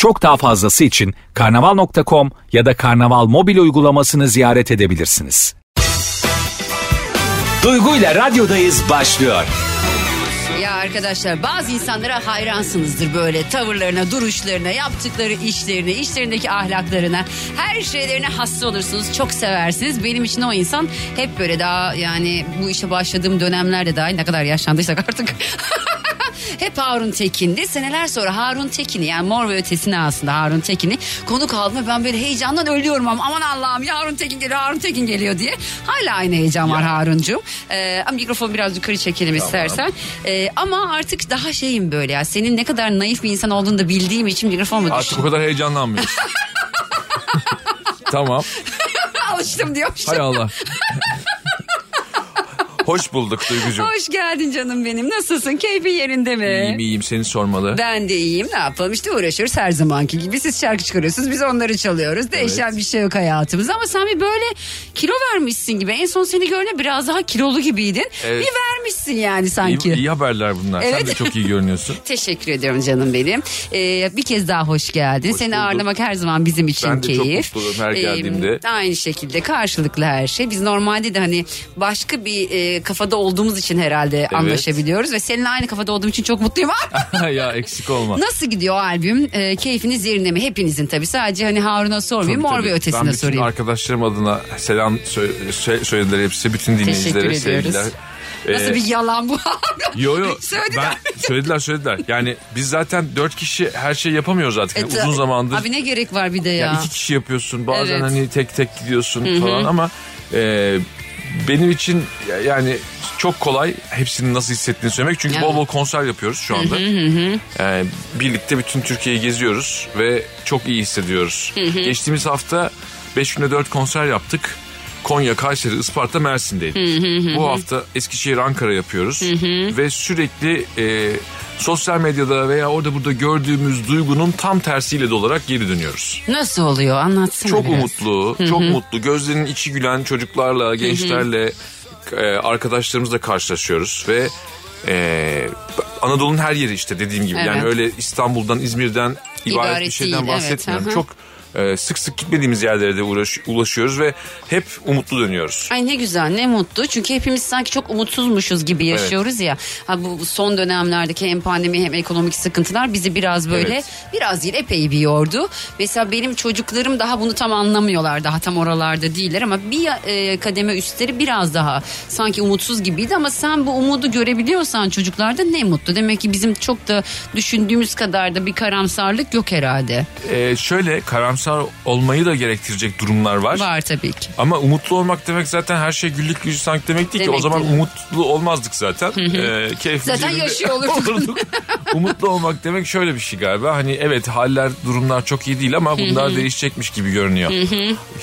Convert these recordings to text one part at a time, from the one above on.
Çok daha fazlası için karnaval.com ya da karnaval mobil uygulamasını ziyaret edebilirsiniz. Duygu ile radyodayız başlıyor. Ya arkadaşlar bazı insanlara hayransınızdır böyle tavırlarına, duruşlarına, yaptıkları işlerine, işlerindeki ahlaklarına, her şeylerine hasta olursunuz. Çok seversiniz. Benim için o insan hep böyle daha yani bu işe başladığım dönemlerde dahil ne kadar yaşlandıysak artık. Hep Harun Tekin'di. Seneler sonra Harun Tekin'i yani Mor ve Ötesi'ne aslında Harun Tekin'i konuk aldım ve ben böyle heyecandan ölüyorum ama aman Allah'ım ya Harun Tekin geliyor Harun Tekin geliyor diye. Hala aynı heyecan var Harun'cum. Ee, ama mikrofonu biraz yukarı çekelim istersen. Ee, ama artık daha şeyim böyle ya senin ne kadar naif bir insan olduğunu da bildiğim için mikrofonu Artık o kadar heyecanlanmıyorsun. tamam. alıştım diyormuş. Hay Allah. Hoş bulduk Duygucuğum. Hoş geldin canım benim. Nasılsın? Keyfin yerinde mi? İyiyim iyiyim seni sormalı. Ben de iyiyim. Ne yapalım işte uğraşıyoruz her zamanki gibi. Siz şarkı çıkarıyorsunuz biz onları çalıyoruz. Değişen bir şey yok hayatımızda. Ama sen bir böyle kilo vermişsin gibi. En son seni görünce biraz daha kilolu gibiydin. Evet. Vermişsin yani sanki. İyi, iyi haberler bunlar. Sen Evet. de çok iyi görünüyorsun. Teşekkür ediyorum canım benim. Ee, bir kez daha hoş geldin. Hoş Seni bulduk. ağırlamak her zaman bizim için Ben de çok keyif. mutlu olurum her geldiğimde. aynı şekilde karşılıklı her şey. Biz normalde de hani başka bir e, kafada olduğumuz için herhalde anlaşabiliyoruz. Ve seninle aynı kafada olduğum için çok mutluyum. ya eksik olma. Nasıl gidiyor albüm? Ee, keyfiniz yerinde mi? Hepinizin tabii. Sadece hani Harun'a sormayayım. Tabii, Mor ve ötesine ben sorayım. arkadaşlarım adına selam sö- sö- söylediler hepsi. Bütün dinleyicilere ediyoruz. sevgiler. Nasıl Ee, bir yalan bu? Yo yo Söylediler. ben söylediler söylediler. Yani biz zaten dört kişi her şeyi yapamıyoruz artık. Yani E, uzun zamandır. Abi ne gerek var bir de ya. Ya iki kişi yapıyorsun bazen Evet. hani tek tek gidiyorsun falan ama e, benim için ya- yani çok kolay hepsinin nasıl hissettiğini söylemek. Çünkü Ya. bol bol konser yapıyoruz şu anda. E, birlikte bütün Türkiye'yi geziyoruz ve çok iyi hissediyoruz. Geçtiğimiz hafta 5 günde 4 konser yaptık. Konya, Kayseri, Isparta, Mersin'deydik. Bu hafta Eskişehir, Ankara yapıyoruz. Ve sürekli e, sosyal medyada veya orada burada gördüğümüz duygunun tam tersiyle de olarak geri dönüyoruz. Nasıl oluyor? Anlatsana Çok biraz. umutlu, çok mutlu. Gözlerinin içi gülen çocuklarla, gençlerle, e, arkadaşlarımızla karşılaşıyoruz ve e, Anadolu'nun her yeri işte dediğim gibi. Yani Evet. öyle İstanbul'dan, İzmir'den ibaret, İbaret bir şeyden değil, evet, bahsetmiyorum. hı hı. Çok e, sık sık gitmediğimiz yerlere de uğraş, ulaşıyoruz ve hep umutlu dönüyoruz. Ay ne güzel ne mutlu çünkü hepimiz sanki çok umutsuzmuşuz gibi yaşıyoruz ya. Ha bu son dönemlerdeki hem pandemi hem ekonomik sıkıntılar bizi biraz böyle Evet. biraz değil epey bir yordu. Mesela benim çocuklarım daha bunu tam anlamıyorlar daha tam oralarda değiller ama bir e, kademe üstleri biraz daha sanki umutsuz gibiydi ama sen bu umudu görebiliyorsan çocuklarda ne mutlu. Demek ki bizim çok da düşündüğümüz kadar da bir karamsarlık yok herhalde. E, şöyle karamsar olmayı da gerektirecek durumlar var. Var tabii ki. Ama umutlu olmak demek zaten her şey güllük gülistanlık demek değil ki. O Demek zaman değil. umutlu olmazdık zaten. Ee, Zaten yaşıyor olurduk. umutlu olmak demek şöyle bir şey galiba. Hani evet haller durumlar çok iyi değil ama bunlar değişecekmiş gibi görünüyor.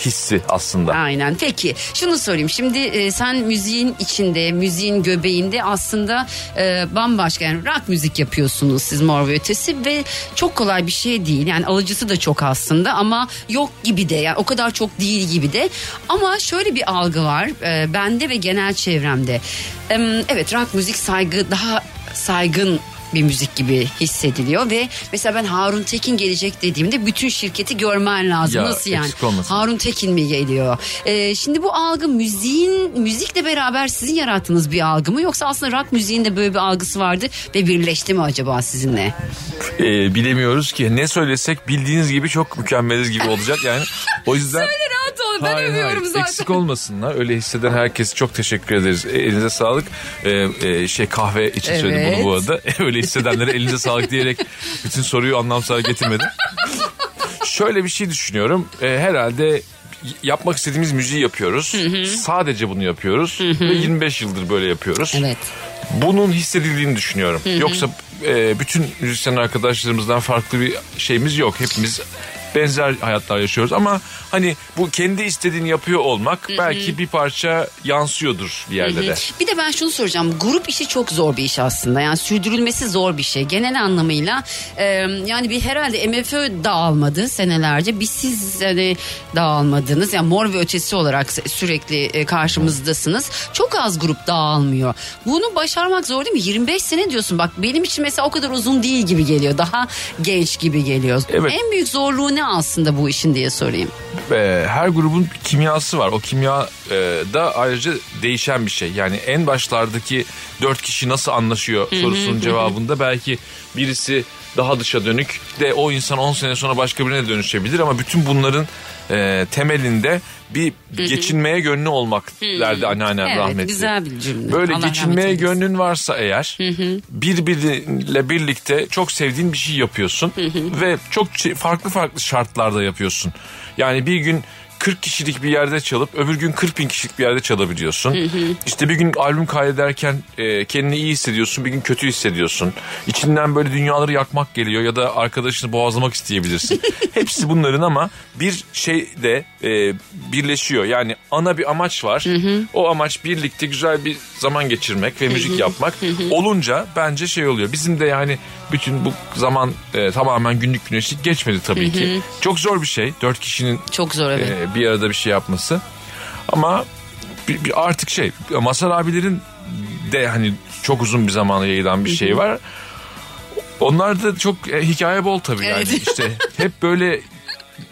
Hissi aslında. Aynen. Peki şunu sorayım. Şimdi e, sen müziğin içinde, müziğin göbeğinde aslında e, bambaşka yani rock müzik yapıyorsunuz siz Mor ve Ötesi ve çok kolay bir şey değil. Yani alıcısı da çok aslında ama yok gibi de yani o kadar çok değil gibi de. Ama şöyle bir algı var e, bende ve genel çevremde. Em, evet rock müzik saygı daha saygın bir müzik gibi hissediliyor ve mesela ben Harun Tekin gelecek dediğimde bütün şirketi görmen lazım. Ya, Nasıl yani? olmasın. Harun Tekin mi geliyor? Ee, şimdi bu algı müziğin müzikle beraber sizin yarattığınız bir algı mı yoksa aslında rock müziğin de böyle bir algısı vardı ve birleşti mi acaba sizinle? Ee, bilemiyoruz ki ne söylesek bildiğiniz gibi çok mükemmeliz gibi olacak yani. O yüzden Rahat olun ben Hayır, övüyorum hayır. zaten. Eksik olmasınlar. Öyle hisseden herkese çok teşekkür ederiz. E, Elinize sağlık. Ee, e, şey kahve için söyledim Evet. bunu bu arada. Öyle hissedenlere elinize sağlık diyerek bütün soruyu anlamsız getirmedim. Şöyle bir şey düşünüyorum. Ee, herhalde yapmak istediğimiz müziği yapıyoruz. Sadece bunu yapıyoruz ve 25 yıldır böyle yapıyoruz. Evet. Bunun hissedildiğini düşünüyorum. Yoksa e, bütün müzisyen arkadaşlarımızdan farklı bir şeyimiz yok. Hepimiz benzer hayatlar yaşıyoruz ama hani bu kendi istediğini yapıyor olmak belki bir parça yansıyordur bir yerde de. Bir de ben şunu soracağım. Grup işi çok zor bir iş aslında. Yani sürdürülmesi zor bir şey. Genel anlamıyla e, yani bir herhalde MFÖ dağılmadı senelerce. Bir siz hani dağılmadınız. Yani mor ve ötesi olarak sürekli karşımızdasınız. Çok az grup dağılmıyor. Bunu başarmak zor değil mi? 25 sene diyorsun. Bak benim için mesela o kadar uzun değil gibi geliyor. Daha genç gibi geliyor. Evet. En büyük zorluğu ne aslında bu işin diye sorayım. e, her grubun kimyası var. O kimya e, da ayrıca değişen bir şey. Yani en başlardaki dört kişi nasıl anlaşıyor sorusunun cevabında belki birisi daha dışa dönük de o insan 10 sene sonra başka birine dönüşebilir ama bütün bunların e, temelinde bir geçinmeye gönlü olmak derdi anneannem Evet, rahmetli. güzel bir cümle. Böyle Allah geçinmeye gönlün varsa eğer birbiriyle birlikte çok sevdiğin bir şey yapıyorsun ve çok farklı farklı şartlarda yapıyorsun. Yani bir gün 40 kişilik bir yerde çalıp öbür gün 40 bin kişilik bir yerde çalabiliyorsun. İşte bir gün albüm kaydederken e, kendini iyi hissediyorsun bir gün kötü hissediyorsun. İçinden böyle dünyaları yakmak geliyor ya da arkadaşını boğazlamak isteyebilirsin. Hepsi bunların ama bir şey de e, birleşiyor. Yani ana bir amaç var. O amaç birlikte güzel bir zaman geçirmek ve müzik yapmak olunca bence şey oluyor. Bizim de yani bütün bu zaman e, tamamen günlük güneşlik geçmedi tabii ki. Çok zor bir şey. Dört kişinin Çok zor evet. e, bir arada bir şey yapması. Ama artık şey Masar abilerin de hani çok uzun bir zamana yayılan bir şey var. Onlar da çok e, hikaye bol tabii yani Evet. işte hep böyle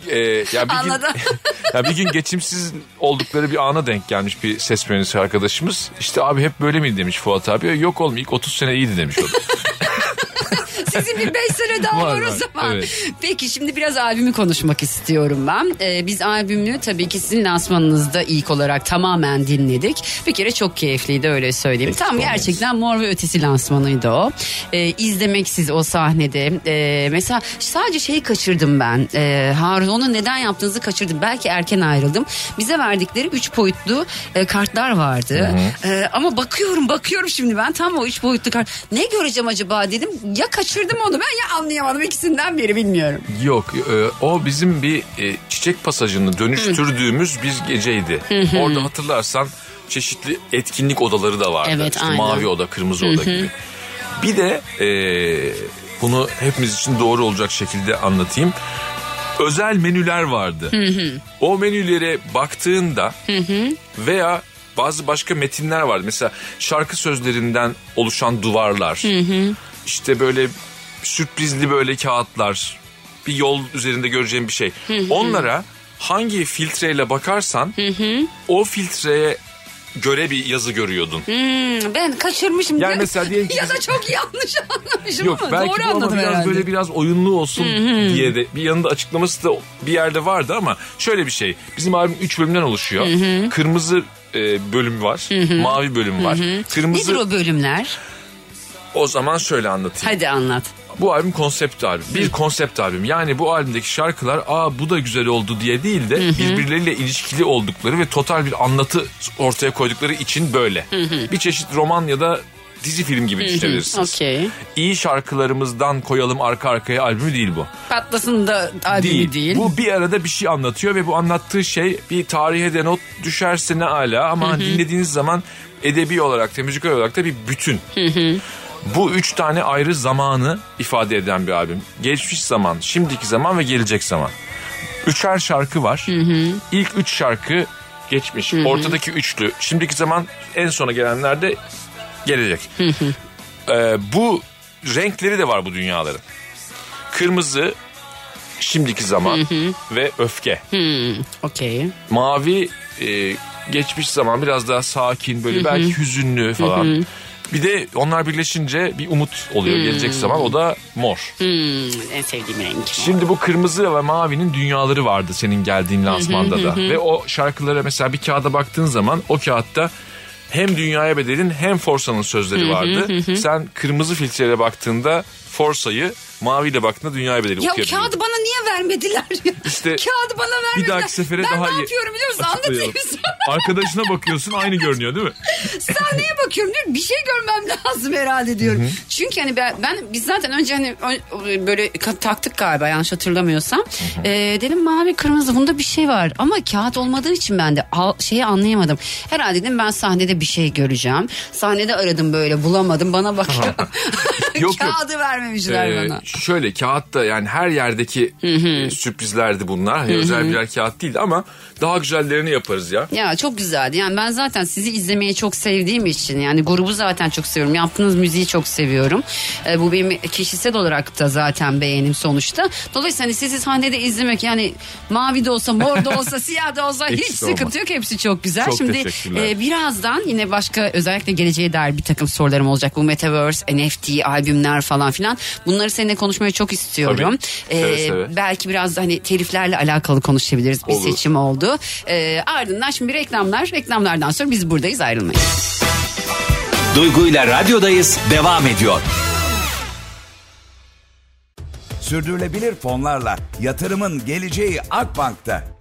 e, ya bir Anladım. gün ya bir gün geçimsiz oldukları bir ana denk gelmiş bir ses mühendisi arkadaşımız. İşte abi hep böyle miydi demiş Fuat abi. Yok oğlum ilk 30 sene iyiydi demiş o. Sizin bir 5 sene daha var, Var, o zaman. Evet. Peki şimdi biraz albümü konuşmak istiyorum ben. Ee, biz albümü tabii ki sizin lansmanınızda ilk olarak tamamen dinledik. Bir kere çok keyifliydi öyle söyleyeyim. Eksik Tam olmayız. gerçekten Mor ve Ötesi lansmanıydı o. Ee, izlemek siz o sahnede. Ee, mesela sadece şeyi kaçırdım ben. Ee, Harun onu neden yaptığınızı kaçırdım. Belki erken ayrıldım. Bize verdikleri 3 boyutlu e, kartlar vardı. Ee, ama bakıyorum bakıyorum şimdi ben tam o 3 boyutlu kart. Ne göreceğim acaba dedim. Ya kaçırdım onu ben ya anlayamadım. ikisinden biri bilmiyorum. Yok e, o bizim bir e, çiçek pasajını dönüştürdüğümüz bir geceydi. Orada hatırlarsan çeşitli etkinlik odaları da vardı. Evet, İşte aynen. mavi oda, kırmızı oda gibi. Bir de e, bunu hepimiz için doğru olacak şekilde anlatayım. Özel menüler vardı. O menülere baktığında veya bazı başka metinler vardı. Mesela şarkı sözlerinden oluşan duvarlar. İşte böyle sürprizli böyle kağıtlar. Bir yol üzerinde göreceğim bir şey. Onlara hangi filtreyle bakarsan o filtreye göre bir yazı görüyorsun. Hmm, ben kaçırmışım. Yani Ya- mesela ki ya da çok yanlış anlamışım Yok ama belki doğru anladım biraz herhalde. böyle biraz oyunlu olsun diye de bir yanında açıklaması da bir yerde vardı ama şöyle bir şey. Bizim albüm 3 bölümden oluşuyor. Kırmızı e, bölüm var. Mavi bölüm var. Kırmızı Nedir o bölümler? O zaman şöyle anlatayım. Hadi anlat. Bu albüm konsept albüm. Bir konsept albüm. Yani bu albümdeki şarkılar aa bu da güzel oldu diye değil de birbirleriyle ilişkili oldukları ve total bir anlatı ortaya koydukları için böyle. Bir çeşit roman ya da dizi film gibi düşünebilirsiniz. Okey. İyi şarkılarımızdan koyalım arka arkaya albümü değil bu. Patlasın da albümü değil. Bu bir arada bir şey anlatıyor ve bu anlattığı şey bir tarihe de not düşerse ne ala ama dinlediğiniz zaman edebi olarak da müzikal olarak da bir bütün. Bu üç tane ayrı zamanı ifade eden bir albüm. Geçmiş zaman, şimdiki zaman ve gelecek zaman. Üçer şarkı var. İlk üç şarkı geçmiş. Ortadaki üçlü. Şimdiki zaman en sona gelenler de gelecek. Ee, bu renkleri de var bu dünyaların. Kırmızı şimdiki zaman ve öfke. Okey. Mavi e, geçmiş zaman biraz daha sakin böyle belki hüzünlü falan. Bir de onlar birleşince bir umut oluyor gelecek zaman o da mor. Hmm, en sevdiğim renk. Şimdi bu kırmızı ve mavinin dünyaları vardı senin geldiğin lansmanda da. Ve o şarkılara mesela bir kağıda baktığın zaman o kağıtta hem Dünyaya Bedel'in hem Forsa'nın sözleri vardı. Sen kırmızı filtreye baktığında Forsa'yı maviyle baktığında dünyaya bedeli Ya kağıdı bana niye vermediler ya? İşte kağıdı bana vermediler. Bir dahaki sefere ben daha ne iyi. yapıyorum biliyor musun? açıklayalım. Anlatayım sana. Arkadaşına bakıyorsun aynı görünüyor değil mi? Sahneye bakıyorum diyorum bir şey görmem lazım herhalde diyorum. Çünkü hani ben, ben biz zaten önce hani ö- böyle ka- taktık galiba yanlış hatırlamıyorsam. Ee, dedim mavi kırmızı bunda bir şey var ama kağıt olmadığı için ben de al, şeyi anlayamadım. Herhalde dedim ben sahnede bir şey göreceğim. Sahnede aradım böyle bulamadım bana bakıyor. Yok, yok. Kağıdı vermemişler Ee, bana. şöyle kağıtta yani her yerdeki e, sürprizlerdi bunlar. Hani özel birer kağıt değildi ama daha güzellerini yaparız ya. Ya çok güzeldi. Yani ben zaten sizi izlemeyi çok sevdiğim için yani grubu zaten çok seviyorum. Yaptığınız müziği çok seviyorum. Ee, bu benim kişisel olarak da zaten beğenim sonuçta. Dolayısıyla hani sizi sahnede izlemek yani mavi de olsa, mor da olsa, siyah da olsa hiç olma. sıkıntı yok. Hepsi çok güzel. Çok Şimdi e, birazdan yine başka özellikle geleceğe dair bir takım sorularım olacak. Bu Metaverse, NFT, albümler falan filan. Bunları seninle konuşmayı çok istiyorum. Tabii. Seve Ee, seve. belki biraz da hani teliflerle alakalı konuşabiliriz. Bir Olur. seçim oldu. Ee, ardından şimdi bir reklamlar. Reklamlardan sonra biz buradayız ayrılmayın. Duygu ile radyodayız devam ediyor. Sürdürülebilir fonlarla yatırımın geleceği Akbank'ta.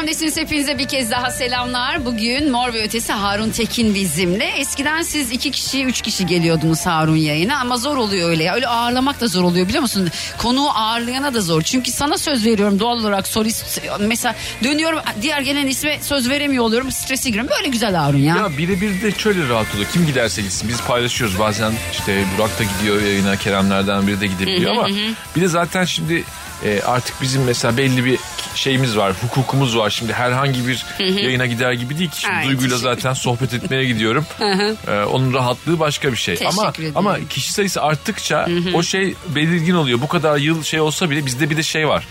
Süper FM'desiniz hepinize bir kez daha selamlar. Bugün Mor ve Ötesi Harun Tekin bizimle. Eskiden siz iki kişi, üç kişi geliyordunuz Harun yayına ama zor oluyor öyle ya. Öyle ağırlamak da zor oluyor biliyor musun? Konuğu ağırlayana da zor. Çünkü sana söz veriyorum doğal olarak solist. Mesela dönüyorum diğer gelen isme söz veremiyor oluyorum. Stresi giriyorum. Böyle güzel Harun ya. Ya birebir de şöyle rahat oluyor. Kim giderse gitsin. Biz paylaşıyoruz bazen işte Burak da gidiyor yayına Keremlerden biri de gidebiliyor ama bir de zaten şimdi e, artık bizim mesela belli bir şeyimiz var, hukukumuz var. Şimdi herhangi bir yayına gider gibi değil ki. Şimdi Ay, Duygu'yla zaten sohbet etmeye gidiyorum. E, onun rahatlığı başka bir şey. Teşekkür ama ederim. ama kişi sayısı arttıkça o şey belirgin oluyor. Bu kadar yıl şey olsa bile bizde bir de şey var.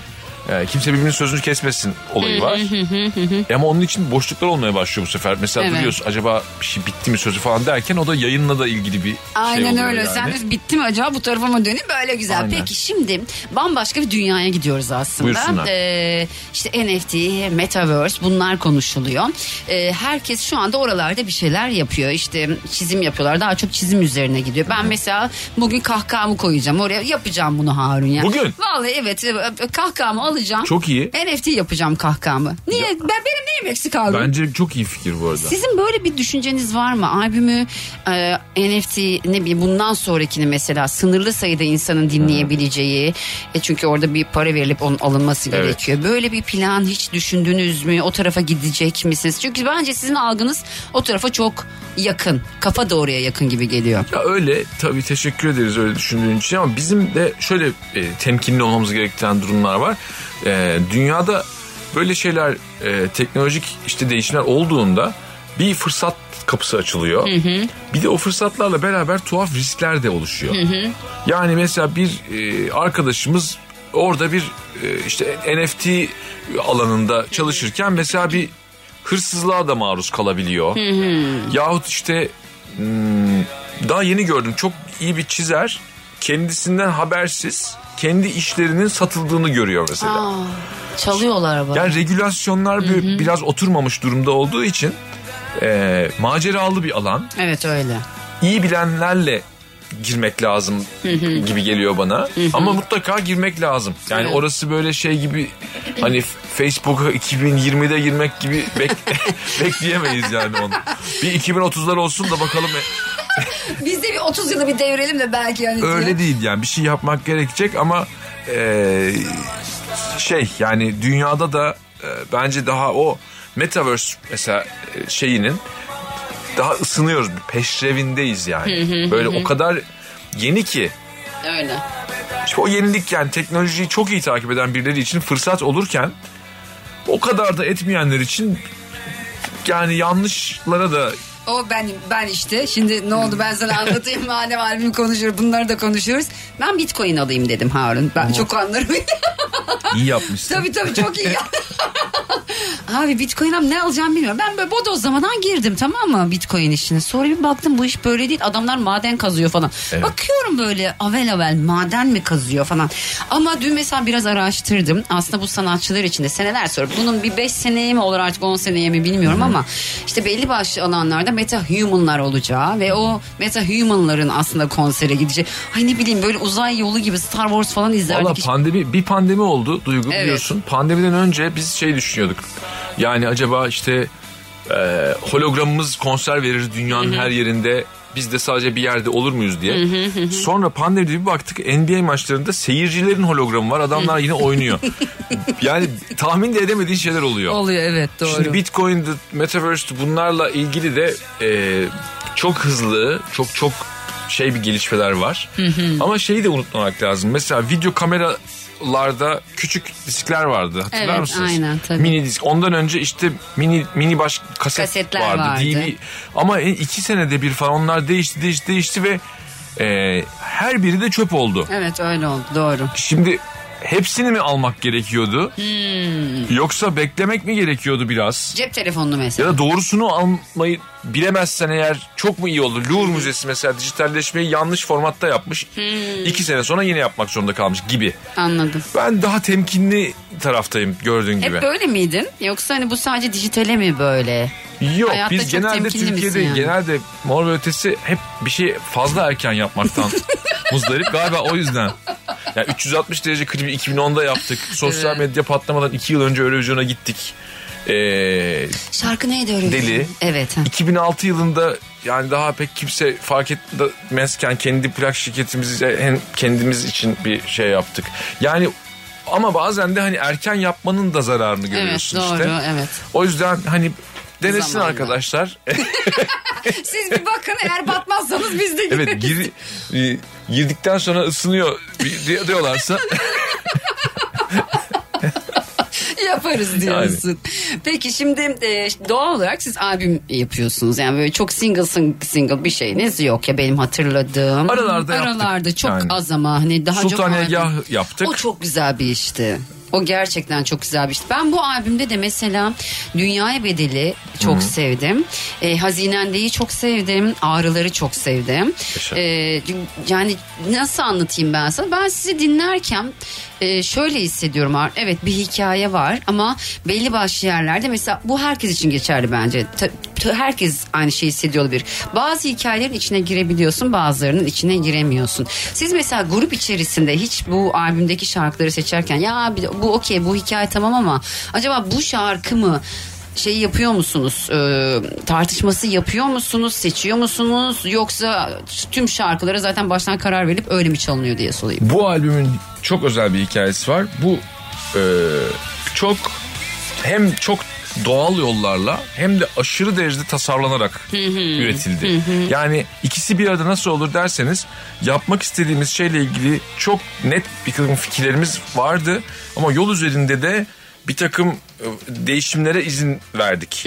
E, kimse birbirinin sözünü kesmesin olayı var. E ama onun için boşluklar olmaya başlıyor bu sefer. Mesela Evet. duruyorsun acaba bir şey bitti mi sözü falan derken o da yayınla da ilgili bir şey Aynen oluyor öyle. yani. Sen de bitti mi acaba bu tarafa mı döneyim böyle güzel. Aynen. Peki şimdi bambaşka bir dünyaya gidiyoruz aslında. Buyursunlar. Ee, işte NFT, Metaverse bunlar konuşuluyor. Ee, herkes şu anda oralarda bir şeyler yapıyor. İşte çizim yapıyorlar. Daha çok çizim üzerine gidiyor. Ben mesela bugün kahkahamı koyacağım. Oraya yapacağım bunu Harun ya. Bugün? Vallahi evet e, kahkahamı alacağım. Çok iyi. NFT yapacağım kahkahamı. Niye? Ben benim neyim eksik Harun? Bence çok iyi fikir bu arada. Sizin böyle bir düşünceniz var mı? Albümü e, NFT ne bileyim bundan sonrakini mesela sınırlı sayıda insanın dinleyebileceği e, çünkü orada bir para verilip onun alınması Evet. gerekiyor. Böyle bir plan hiç düşündünüz mü? O tarafa gidecek misiniz? Çünkü bence sizin algınız o tarafa çok yakın. Kafa doğruya yakın gibi geliyor. Ya öyle tabii teşekkür ederiz öyle düşündüğün için ama bizim de şöyle e, temkinli olmamız gereken durumlar var. E, dünyada böyle şeyler e, teknolojik işte değişimler olduğunda bir fırsat kapısı açılıyor. Bir de o fırsatlarla beraber tuhaf riskler de oluşuyor. Yani mesela bir e, arkadaşımız orada bir e, işte NFT alanında çalışırken mesela bir hırsızlığa da maruz kalabiliyor. Yahut işte hmm, daha yeni gördüm çok iyi bir çizer kendisinden habersiz kendi işlerinin satıldığını görüyor mesela. Aa, çalıyorlar ama. Yani regülasyonlar bir- biraz oturmamış durumda olduğu için e, maceralı bir alan. Evet öyle. İyi bilenlerle girmek lazım gibi geliyor bana. Ama mutlaka girmek lazım. Yani Evet. orası böyle şey gibi hani Facebook'a 2020'de girmek gibi bek- bekleyemeyiz yani onu. Bir 2030'lar olsun da bakalım. Biz de bir 30 yılı bir devirelim de belki yani. Öyle değil yani bir şey yapmak gerekecek ama e, şey yani dünyada da e, bence daha o Metaverse mesela e, şeyinin daha ısınıyoruz. Peşrevindeyiz yani. Böyle o kadar yeni ki Öyle. işte o yenilik yani teknolojiyi çok iyi takip eden birileri için fırsat olurken o kadar da etmeyenler için yani yanlışlara da O ben ben işte. Şimdi ne oldu ben sana anlatayım madem albüm konuşuyoruz bunları da konuşuyoruz. Ben bitcoin alayım dedim Harun. Ben çok anlarım. İyi yapmışsın. tabii tabii çok iyi. Abi bitcoin'e ne alacağım bilmiyorum. Ben böyle bodozlamadan girdim tamam mı bitcoin işine. Sonra bir baktım bu iş böyle değil. Adamlar maden kazıyor falan. Evet. Bakıyorum böyle avel avel maden mi kazıyor falan. Ama dün mesela biraz araştırdım. Aslında bu sanatçılar için de seneler sonra bunun bir 5 seneye mi olur artık 10 seneye mi bilmiyorum ama işte belli başlı alanlarda meta humanlar olacağı ve o meta humanların aslında konsere gideceği. Ay ne bileyim böyle uzay yolu gibi Star Wars falan izlerdik. Valla pandemi bir pandemi oldu Duygu Evet. biliyorsun. Pandemiden önce biz şey düşünüyorduk. Yani acaba işte e, hologramımız konser verir dünyanın her yerinde. Biz de sadece bir yerde olur muyuz diye. Sonra pandemide bir baktık NBA maçlarında seyircilerin hologramı var. Adamlar yine oynuyor. yani tahmin de edemediğin şeyler oluyor. Oluyor evet doğru. Şimdi Bitcoin'de, Metaverse bunlarla ilgili de e, çok hızlı, çok çok şey bir gelişmeler var. Ama şeyi de unutmamak lazım. Mesela video kameralarda küçük diskler vardı. Hatırlar Evet, mısınız? aynen, tabii. Mini disk. Ondan önce işte mini mini baş kaset Kasetler vardı. vardı. DVD. Ama e, iki senede bir falan onlar değişti, değişti, değişti ve e, her biri de çöp oldu. Evet öyle oldu doğru. Şimdi hepsini mi almak gerekiyordu? Hmm. Yoksa beklemek mi gerekiyordu biraz? Cep telefonunu mesela. Ya da doğrusunu almayı bilemezsen eğer çok mu iyi olur? Louvre Müzesi mesela dijitalleşmeyi yanlış formatta yapmış. Hmm. İki sene sonra yine yapmak zorunda kalmış gibi. Anladım. Ben daha temkinli taraftayım gördüğün gibi. Hep böyle miydin? Yoksa hani bu sadece dijitale mi böyle? Yok Hayatta biz genelde Türkiye'de yani? genelde mor ve ötesi hep bir şey fazla erken yapmaktan muzdarip. Galiba o yüzden. Yani 360 derece klibi 2010'da yaptık. Sosyal medya patlamadan 2 yıl önce Eurovision'a gittik. Ee, Şarkı neydi öyle? Deli. Evet. ha. 2006 yılında yani daha pek kimse fark etmezken kendi plak şirketimizi hem kendimiz için bir şey yaptık. Yani ama bazen de hani erken yapmanın da zararını Evet görüyorsun doğru işte. evet. O yüzden hani denesin Zamanla. arkadaşlar. Siz bir bakın eğer batmazsanız biz de evet gir, e, girdikten sonra ısınıyor di- diyorlarsa yaparız diyorsun. Peki şimdi e, doğal olarak siz albüm yapıyorsunuz. Yani böyle çok single sing- single bir şeyiniz yok ya benim hatırladığım. Aralarda yaptık. Aralarda çok Yani. az ama hani daha çok Sultaniyegah albüm. yaptık. O çok güzel bir işti. O gerçekten çok güzel bir işti. Ben bu albümde de mesela Dünyaya Bedeli çok sevdim. E, Hazinende'yi çok sevdim. Ağrıları çok sevdim. E, yani nasıl anlatayım ben sana? Ben sizi dinlerken e, şöyle hissediyorum. Evet bir hikaye var ama belli başlı yerlerde mesela bu herkes için geçerli bence. Ta- ta- herkes aynı şeyi hissediyor olabilir. Bazı hikayelerin içine girebiliyorsun bazılarının içine giremiyorsun. Siz mesela grup içerisinde hiç bu albümdeki şarkıları seçerken ya bu okey bu hikaye tamam ama acaba bu şarkı mı şey yapıyor musunuz? e, tartışması yapıyor musunuz? Seçiyor musunuz? Yoksa tüm şarkılara zaten baştan karar verip öyle mi çalınıyor diye sorayım. bu albümün çok özel bir hikayesi var. Bu e, çok hem çok doğal yollarla hem de aşırı derecede tasarlanarak üretildi. Yani ikisi bir arada nasıl olur derseniz yapmak istediğimiz şeyle ilgili çok net bir takım fikirlerimiz vardı ama yol üzerinde de bir takım e, değişimlere izin verdik.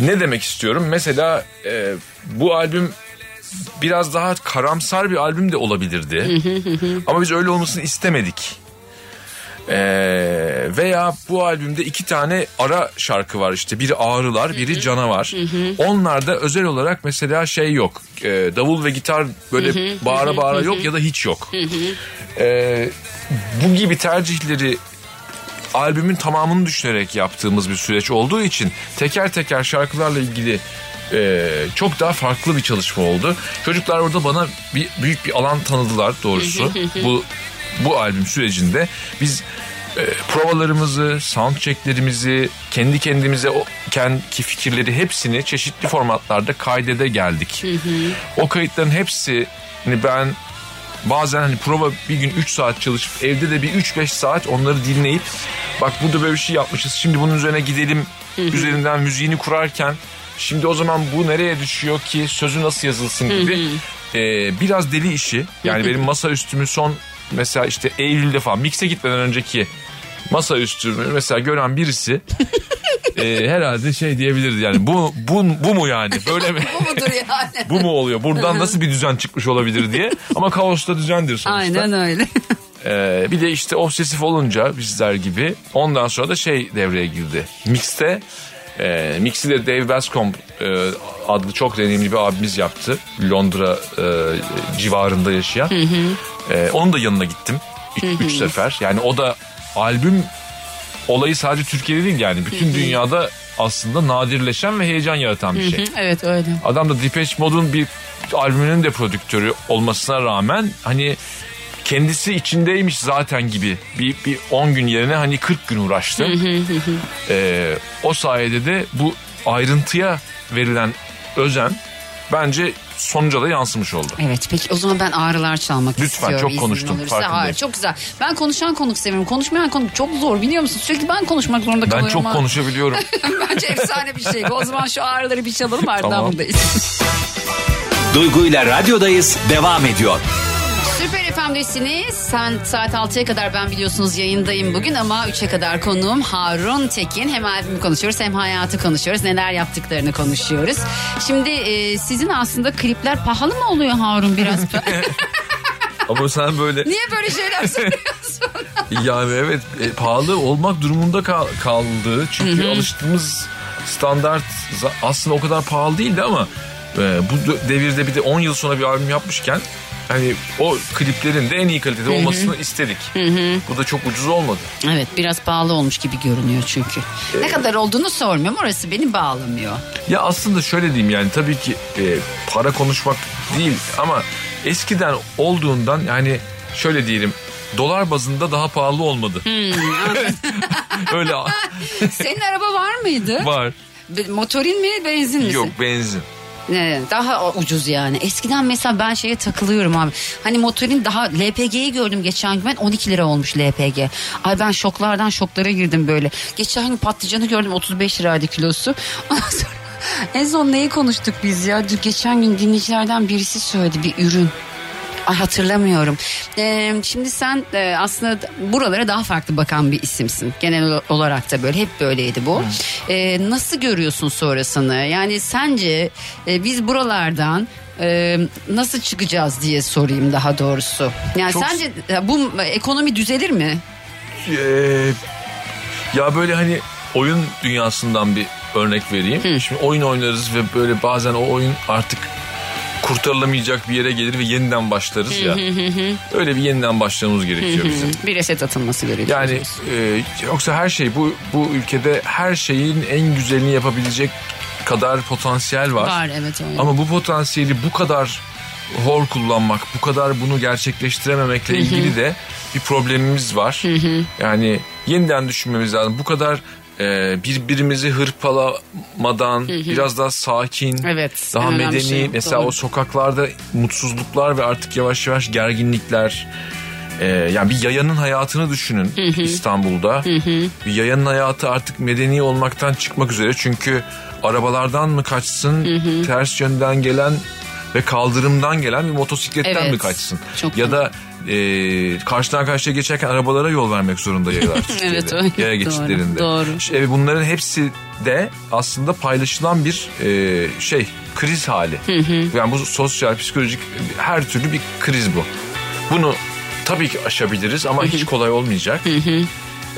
Ne demek istiyorum? Mesela e, bu albüm biraz daha karamsar bir albüm de olabilirdi. Ama biz öyle olmasını istemedik. Ee, veya bu albümde iki tane ara şarkı var işte. Biri ağrılar biri canavar. Onlarda özel olarak mesela şey yok. Ee, davul ve gitar böyle bağıra bağıra yok ya da hiç yok. Ee, bu gibi tercihleri albümün tamamını düşünerek yaptığımız bir süreç olduğu için teker teker şarkılarla ilgili e, çok daha farklı bir çalışma oldu. Çocuklar orada bana bir büyük bir alan tanıdılar doğrusu. bu bu albüm sürecinde biz e, provalarımızı, soundchecklerimizi, kendi kendimize o kendi fikirleri hepsini çeşitli formatlarda kaydede geldik. O kayıtların hepsini ben bazen hani prova bir gün 3 saat çalışıp evde de bir 3-5 saat onları dinleyip bak burada böyle bir şey yapmışız şimdi bunun üzerine gidelim. Üzerinden müziğini kurarken şimdi o zaman bu nereye düşüyor ki sözü nasıl yazılsın? Gibi e, biraz deli işi. Yani benim masa üstümü son mesela işte Eylül'de falan mikse gitmeden önceki masa üstümü mesela gören birisi e, herhalde şey diyebilirdi yani bu bu bu mu yani böyle mi? Bu mudur yani? bu mu oluyor? Buradan nasıl bir düzen çıkmış olabilir diye. Ama kaosta düzendir sonuçta. Aynen öyle. Ee, bir de işte obsesif olunca bizler gibi ondan sonra da şey devreye girdi. Mix'te e, Mix'i de Dave Bascomb e, adlı çok deneyimli bir abimiz yaptı. Londra e, civarında yaşayan. E, onun da yanına gittim. Üç, üç sefer. Yani o da albüm olayı sadece Türkiye'de değil yani. Bütün dünyada aslında nadirleşen ve heyecan yaratan bir şey. evet öyle. Adam da Depeche Mode'un bir albümünün de prodüktörü olmasına rağmen hani kendisi içindeymiş zaten gibi bir, bir 10 gün yerine hani 40 gün uğraştı. Ee, o sayede de bu ayrıntıya verilen özen bence sonuca da yansımış oldu. Evet peki o zaman ben ağrılar çalmak Lütfen, istiyorum. çok iznin konuştum, farkındayım. Hayır çok güzel. Ben konuşan konuk seviyorum. Konuşmayan konuk çok zor biliyor musun? Sürekli ben konuşmak zorunda Ben kalıyorum. çok ha. konuşabiliyorum. Bence efsane bir şey. O zaman şu ağrıları bir çalalım ardından Tamam. buradayız. Duygu ile radyodayız devam ediyor. Süper FM'desiniz. Sen saat 6'ya kadar ben biliyorsunuz yayındayım bugün ama 3'e kadar konuğum Harun Tekin. Hem albümü konuşuyoruz hem hayatı konuşuyoruz. Neler yaptıklarını konuşuyoruz. Şimdi e, sizin aslında klipler pahalı mı oluyor Harun biraz? Ama sen böyle Niye böyle şeyler söylüyorsun? yani evet e, pahalı olmak durumunda kal- kaldı. Çünkü alıştığımız standart aslında o kadar pahalı değildi ama e, bu devirde bir de 10 yıl sonra bir albüm yapmışken hani o kliplerin de en iyi kalitede olmasını istedik. Bu da çok ucuz olmadı. evet biraz pahalı olmuş gibi görünüyor çünkü. Ne kadar olduğunu sormuyorum. Orası beni bağlamıyor. Ya aslında şöyle diyeyim yani tabii ki e, para konuşmak değil ama eskiden olduğundan yani şöyle diyelim dolar bazında daha pahalı olmadı. Öyle Senin araba var mıydı? var. Motorin mi benzin mi? Yok benzin. Daha ucuz yani. Eskiden mesela ben şeye takılıyorum abi. Hani motorin daha LPG'yi gördüm geçen gün ben 12 lira olmuş LPG. Ay ben şoklardan şoklara girdim böyle. Geçen gün patlıcanı gördüm 35 liraydı kilosu. Ondan sonra en son neyi konuştuk biz ya? Geçen gün dinleyicilerden birisi söyledi bir ürün. Ay hatırlamıyorum. Ee, şimdi sen e, aslında buralara daha farklı bakan bir isimsin. Genel olarak da böyle hep böyleydi bu. Ee, nasıl görüyorsun sonrasını? Yani sence e, biz buralardan e, nasıl çıkacağız diye sorayım daha doğrusu. Yani Çok- sence bu ekonomi düzelir mi? Ee, ya böyle hani oyun dünyasından bir örnek vereyim. Şimdi oyun oynarız ve böyle bazen o oyun artık kurtarılamayacak bir yere gelir ve yeniden başlarız ya. Öyle bir yeniden başlamamız gerekiyor bizim. Bir reset atılması gerekiyor. Yani e, yoksa her şey bu bu ülkede her şeyin en güzelini yapabilecek kadar potansiyel var. Var evet öyle. Ama bu potansiyeli bu kadar hor kullanmak, bu kadar bunu gerçekleştirememekle ilgili de bir problemimiz var. Yani yeniden düşünmemiz lazım. Bu kadar e, birbirimizi hırpalamadan biraz daha sakin, Evet, daha medeni. şey, mesela doğru. o sokaklarda mutsuzluklar ve artık yavaş yavaş gerginlikler. e, yani bir yayanın hayatını düşünün İstanbul'da. Bir yayanın hayatı artık medeni olmaktan çıkmak üzere. Çünkü arabalardan mı kaçsın, ters yönden gelen ve kaldırımdan gelen bir motosikletten Evet, mi kaçsın? çok ya da e, karşıdan karşıya geçerken arabalara yol vermek zorunda yayalar Türkiye'de. Evet, öyle. Yaya Doğru, geçitlerinde. doğru. İşte, evet, bunların hepsi de aslında paylaşılan bir e, şey kriz hali. Yani bu sosyal, psikolojik her türlü bir kriz bu. Bunu tabii ki aşabiliriz ama hiç kolay olmayacak.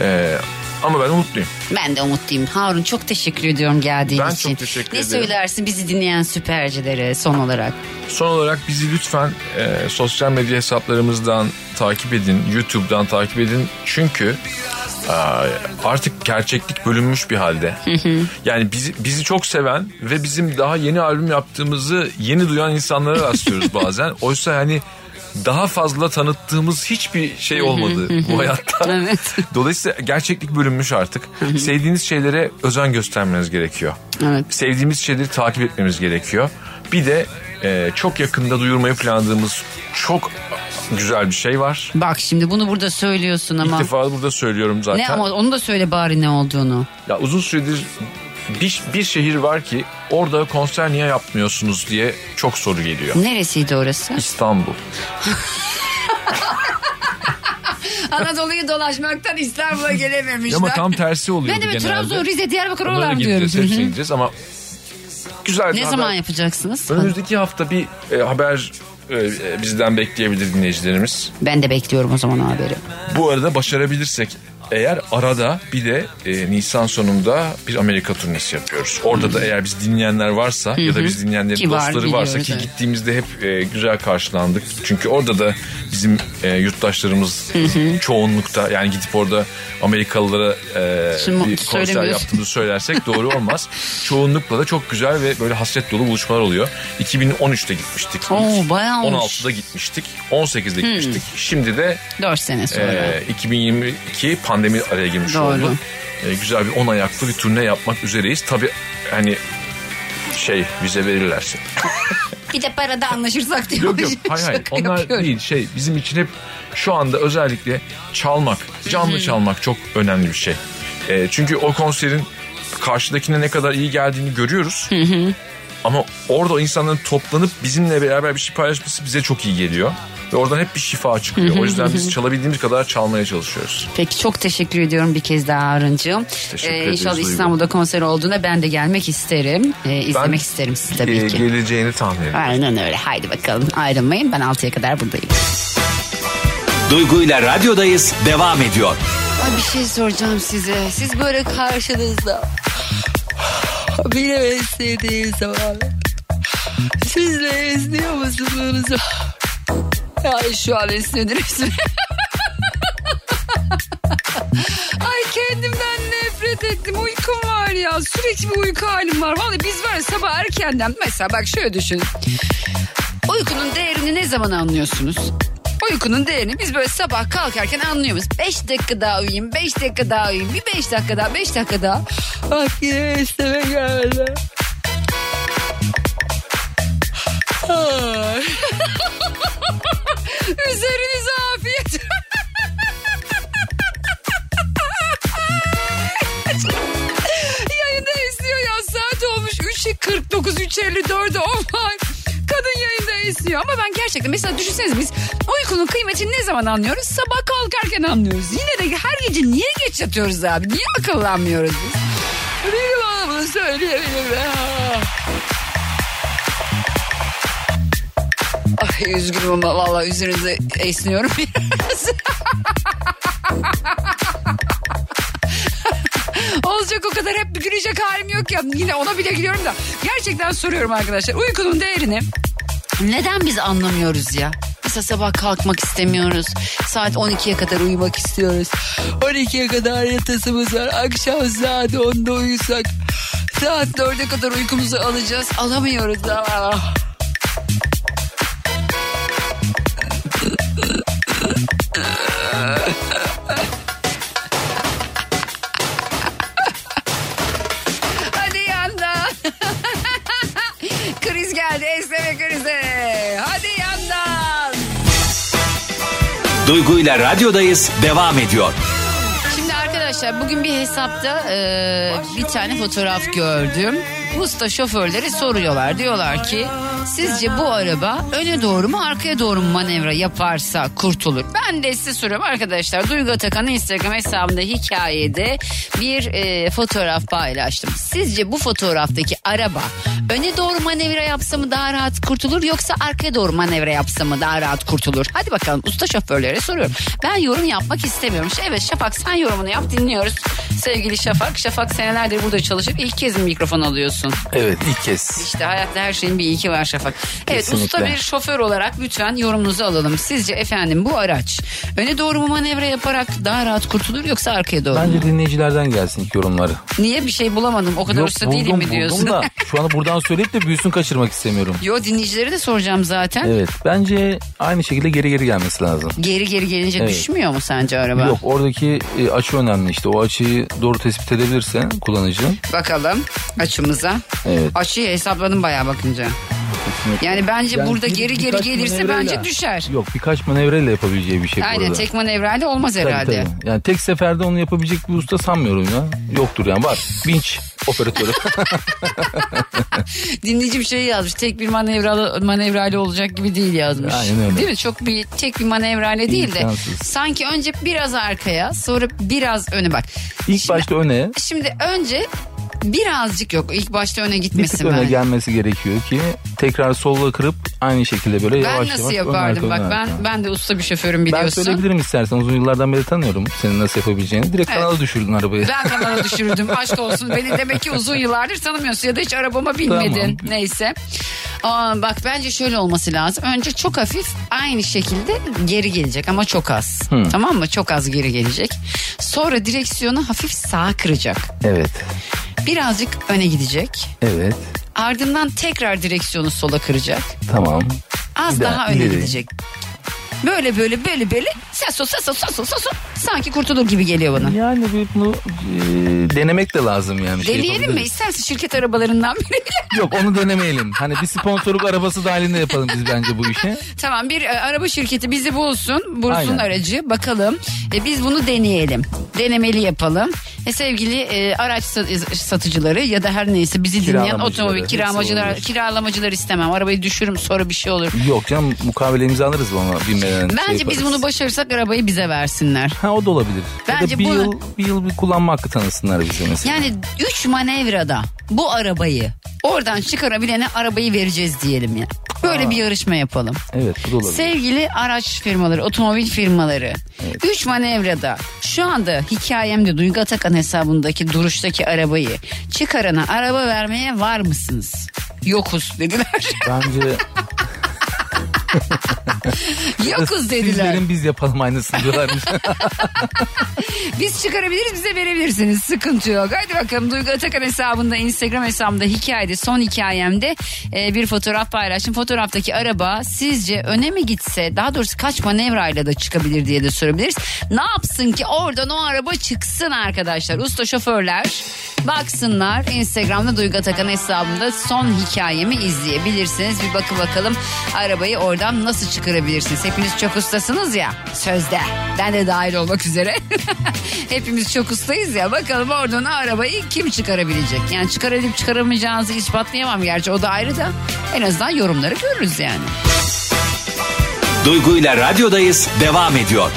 E, ama ben umutluyum. Ben de umutluyum. Harun çok teşekkür ediyorum geldiğin Ben için. çok teşekkür ne ederim. söylersin bizi dinleyen süpercilere son olarak? Son olarak bizi lütfen e, sosyal medya hesaplarımızdan takip edin, YouTube'dan takip edin. Çünkü e, artık gerçeklik bölünmüş bir halde. Yani bizi bizi çok seven ve bizim daha yeni albüm yaptığımızı yeni duyan insanlara rastlıyoruz bazen. Oysa hani daha fazla tanıttığımız hiçbir şey olmadı bu hayatta. Evet. Dolayısıyla gerçeklik bölünmüş artık. Sevdiğiniz şeylere özen göstermeniz gerekiyor. Evet. Sevdiğimiz şeyleri takip etmemiz gerekiyor. Bir de e, çok yakında duyurmayı planladığımız çok güzel bir şey var. Bak şimdi bunu burada söylüyorsun ama. İlk defa burada söylüyorum zaten. Ne ama onu da söyle bari ne olduğunu. Ya uzun süredir bir, bir şehir var ki orada konser niye yapmıyorsunuz diye çok soru geliyor. Neresiydi orası? İstanbul. Anadolu'yu dolaşmaktan İstanbul'a gelememişler. Ama tam tersi oluyor Ben de genelde. Trabzon, Rize, Diyarbakır oralar diyorum. hepsine gideceğiz ama güzel Ne haber. zaman yapacaksınız? Önümüzdeki hafta bir e, haber e, bizden bekleyebilir dinleyicilerimiz. Ben de bekliyorum o zaman haberi. Bu arada başarabilirsek eğer arada bir de e, Nisan sonunda bir Amerika turnesi yapıyoruz. Orada da eğer biz dinleyenler varsa ya da biz dinleyenlerin Ki var, dostları varsa biliyoruz, ki evet. gittiğimizde hep e, güzel karşılandık. Çünkü orada da bizim e, yurttaşlarımız çoğunlukta yani gidip orada Amerikalılara e, Şimdi bir konser yaptığımızı söylersek doğru olmaz. Çoğunlukla da çok güzel ve böyle hasret dolu buluşmalar oluyor. 2013'te gitmiştik. Oo, bayağı olmuş. 16'da gitmiştik. 18'de gitmiştik. Şimdi de 4 sene sonra. ee, 2022 pandemi araya girmiş Doğru. oldu. Ee, güzel bir 10 ayaklı bir turne yapmak üzereyiz. Tabii hani şey vize verirlerse. Bir de parada anlaşırsak diyor. yok yok hayır hayır Şaka onlar yapıyorum. değil şey bizim için hep şu anda özellikle çalmak canlı çalmak çok önemli bir şey. Ee, çünkü o konserin karşıdakine ne kadar iyi geldiğini görüyoruz. Ama orada o insanların toplanıp bizimle beraber bir şey paylaşması bize çok iyi geliyor. Ve oradan hep bir şifa çıkıyor. O yüzden biz çalabildiğimiz kadar çalmaya çalışıyoruz. Peki çok teşekkür ediyorum bir kez daha Harun'cığım. Teşekkür Ee, ederiz İnşallah Duygu. İstanbul'da konser olduğunda ben de gelmek isterim. Ee, izlemek Ben, isterim sizi tabii Ee, ki. geleceğini tahmin ediyorum. Aynen öyle. Haydi bakalım ayrılmayın. Ben 6'ya kadar buradayım. Duygu ile radyodayız devam ediyor. Ay bir şey soracağım size. Siz böyle karşınızda en sevdiğim zaman sizle esniyor musunuz? Yani şu an esnediniz mi? Ay kendimden nefret ettim. Uykum var ya. Sürekli bir uyku halim var. Vallahi biz var sabah erkenden mesela bak şöyle düşün. Uykunun değerini ne zaman anlıyorsunuz? Uykunun değerini biz böyle sabah kalkarken anlıyoruz. 5 dakika daha uyuyayım, 5 dakika daha uyuyayım, bir 5 dakika daha, 5 dakika daha. Bak yine isteme geldi. Üzerinize afiyet. Yayında esiyor ya saat olmuş 3.49 3.54 oh my. Kadın yayında esiyor ama ben gerçekten mesela düşünseniz biz uykunun kıymetini ne zaman anlıyoruz? Sabah kalkarken anlıyoruz. Yine de her gece niye geç yatıyoruz abi? Niye akıllanmıyoruz biz? Bir bana Ay üzgünüm ama valla üzerinize esniyorum biraz. Olacak o kadar hep gülecek halim yok ya. Yine ona bile gülüyorum da. Gerçekten soruyorum arkadaşlar. Uykunun değerini neden biz anlamıyoruz ya? Mesela sabah kalkmak istemiyoruz. Saat 12'ye kadar uyumak istiyoruz. 12'ye kadar yatasımız var. Akşam saat 10'da uyusak. Saat 4'e kadar uykumuzu alacağız. Alamıyoruz ama. Duygu ile radyodayız devam ediyor. Şimdi arkadaşlar bugün bir hesapta e, bir tane fotoğraf gördüm. Usta şoförleri soruyorlar. Diyorlar ki sizce bu araba öne doğru mu arkaya doğru mu manevra yaparsa kurtulur? Ben de size soruyorum arkadaşlar. Duygu Atakan'ın Instagram hesabında hikayede bir e, fotoğraf paylaştım. Sizce bu fotoğraftaki araba öne doğru manevra yapsa mı daha rahat kurtulur yoksa arkaya doğru manevra yapsa mı daha rahat kurtulur? Hadi bakalım usta şoförlere soruyorum. Ben yorum yapmak istemiyorum. Evet Şafak sen yorumunu yap dinliyoruz. Sevgili Şafak. Şafak senelerdir burada çalışıp ilk kez mi mikrofon alıyorsun? Evet ilk kez. İşte hayatta her şeyin bir ilki var Şafak. Evet Kesinlikle. usta bir şoför olarak lütfen yorumunuzu alalım. Sizce efendim bu araç öne doğru mu manevra yaparak daha rahat kurtulur yoksa arkaya doğru mu? Bence dinleyicilerden gelsin ilk yorumları. Niye bir şey bulamadım o kadar usta değilim mi diyorsun? buldum da şu anda buradan söyleyip de büyüsün kaçırmak istemiyorum. Yo dinleyicileri de soracağım zaten. Evet bence aynı şekilde geri geri gelmesi lazım. Geri geri gelince Evet. düşmüyor mu sence araba? Yok oradaki e, açı önemli işte o açıyı doğru tespit edebilirse kullanıcı. Bakalım açımıza. Evet. Açıyı hesapladım bayağı bakınca. Kesinlikle. Yani bence Yani burada bir- geri geri gelirse manevreyle- bence düşer. Yok birkaç manevreyle yapabileceği bir şey Aynen burada. tek manevrayla olmaz Tabii, herhalde. tabii. Yani tek seferde onu yapabilecek bir usta sanmıyorum ya. Yoktur yani var. Vinç operatörü. Dinleyici bir şey yazmış. Tek bir manevra manevrayla olacak gibi değil yazmış. Aynen öyle. Değil mi? Çok bir tek bir manevrayla değil de sanki önce biraz arkaya sonra biraz öne bak. İlk Şimdi- başta öne Şimdi önce birazcık yok ilk başta öne bir tık gitmesin öne ben. gelmesi gerekiyor ki tekrar solla kırıp aynı şekilde böyle Ben yavaş nasıl yavaş ön yapardım arka, bak ön ben arka. ben de usta bir şoförüm Ben biliyorsun. söyleyebilirim istersen uzun yıllardan beri tanıyorum senin nasıl yapabileceğini. Direkt Evet. kanala düşürdün arabayı. Ben kanala düşürdüm. Aşk olsun. Beni demek ki uzun yıllardır tanımıyorsun ya da hiç arabama binmedin. Tamam. Neyse. Aa, bak bence şöyle olması lazım. Önce çok hafif aynı şekilde geri gelecek ama çok az. Tamam mı? Çok az geri gelecek. Sonra direksiyonu hafif sağa kıracak. Evet. Birazcık öne gidecek. Evet. Ardından tekrar direksiyonu sola kıracak. Tamam. Az Bir daha, daha öne ileri. gidecek. Böyle böyle böyle böyle ses o ses o ses o ses o sanki kurtulur gibi geliyor bana. Yani bir bunu e, denemek de lazım yani. Şey Deneyelim mi? yapabiliriz. İstersen şirket arabalarından biri. Yok onu denemeyelim. Hani bir sponsorluk arabası dahilinde yapalım biz bence bu işi. Tamam bir e, araba şirketi bizi bulsun. Bulsun Aynen. aracı bakalım. E, biz bunu deneyelim. Denemeli yapalım. E, sevgili e, araç sa- satıcıları ya da her neyse bizi dinleyen otomobil kiramacılar, kiralamacılar istemem. Arabayı düşürürüm sonra bir şey olur. Yok canım mukavele imzalarız ona binmeden. şey Bence biz yaparız. bunu başarırsak arabayı bize versinler. Ha o da olabilir. ya Bence da bir bunu- yıl, bir yıl bir kullanma hakkı tanısınlar bize mesela. Yani 3 manevrada bu arabayı oradan çıkarabilene arabayı vereceğiz diyelim ya. Böyle bir yarışma yapalım. Evet bu da olabilir. Sevgili araç firmaları, otomobil firmaları. 3 manevrada şu anda hikayemde Duygu Atakan hesabındaki duruştaki arabayı çıkarana araba vermeye var mısınız? Yokuz dediler. Bence Yokuz dediler. sizlerin biz yapalım aynısını diyorlarmış. Biz çıkarabiliriz bize verebilirsiniz. Sıkıntı yok. Hadi bakalım Duygu Atakan hesabında Instagram hesabımda hikayede son hikayemde e, bir fotoğraf paylaştım. Fotoğraftaki araba sizce öne mi gitse daha doğrusu kaç manevrayla da çıkabilir diye de sorabiliriz. Ne yapsın ki oradan o araba çıksın arkadaşlar. Usta şoförler baksınlar Instagram'da Duygu Atakan hesabında son hikayemi izleyebilirsiniz. Bir bakın bakalım arabayı oradan nasıl çıkarabilirsiniz. Hepiniz çok ustasınız ya sözde. Ben de dahil olmak üzere. Hepimiz çok ustayız ya. Bakalım oradan arabayı kim çıkarabilecek? Yani çıkarabilip çıkaramayacağınızı ispatlayamam gerçi o da ayrı da. En azından yorumları görürüz yani. Duygu ile radyodayız devam ediyor.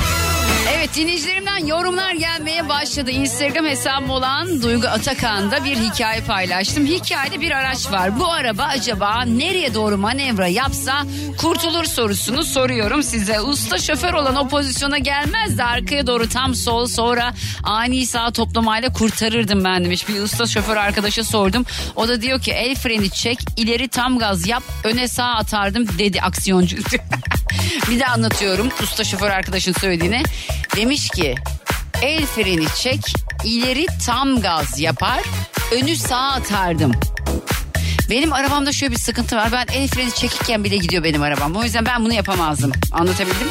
Evet dinleyicilerimden yorumlar gelmeye başladı. Instagram hesabım olan Duygu Atakan'da bir hikaye paylaştım. Hikayede bir araç var. Bu araba acaba nereye doğru manevra yapsa kurtulur sorusunu soruyorum size. Usta şoför olan o pozisyona gelmez de arkaya doğru tam sol sonra ani sağ toplamayla kurtarırdım ben demiş. Bir usta şoför arkadaşa sordum. O da diyor ki el freni çek ileri tam gaz yap öne sağ atardım dedi aksiyoncu. bir de anlatıyorum usta şoför arkadaşın söylediğini. Demiş ki el freni çek ileri tam gaz yapar önü sağa atardım. Benim arabamda şöyle bir sıkıntı var. Ben el freni çekirken bile gidiyor benim arabam. O yüzden ben bunu yapamazdım. Anlatabildim?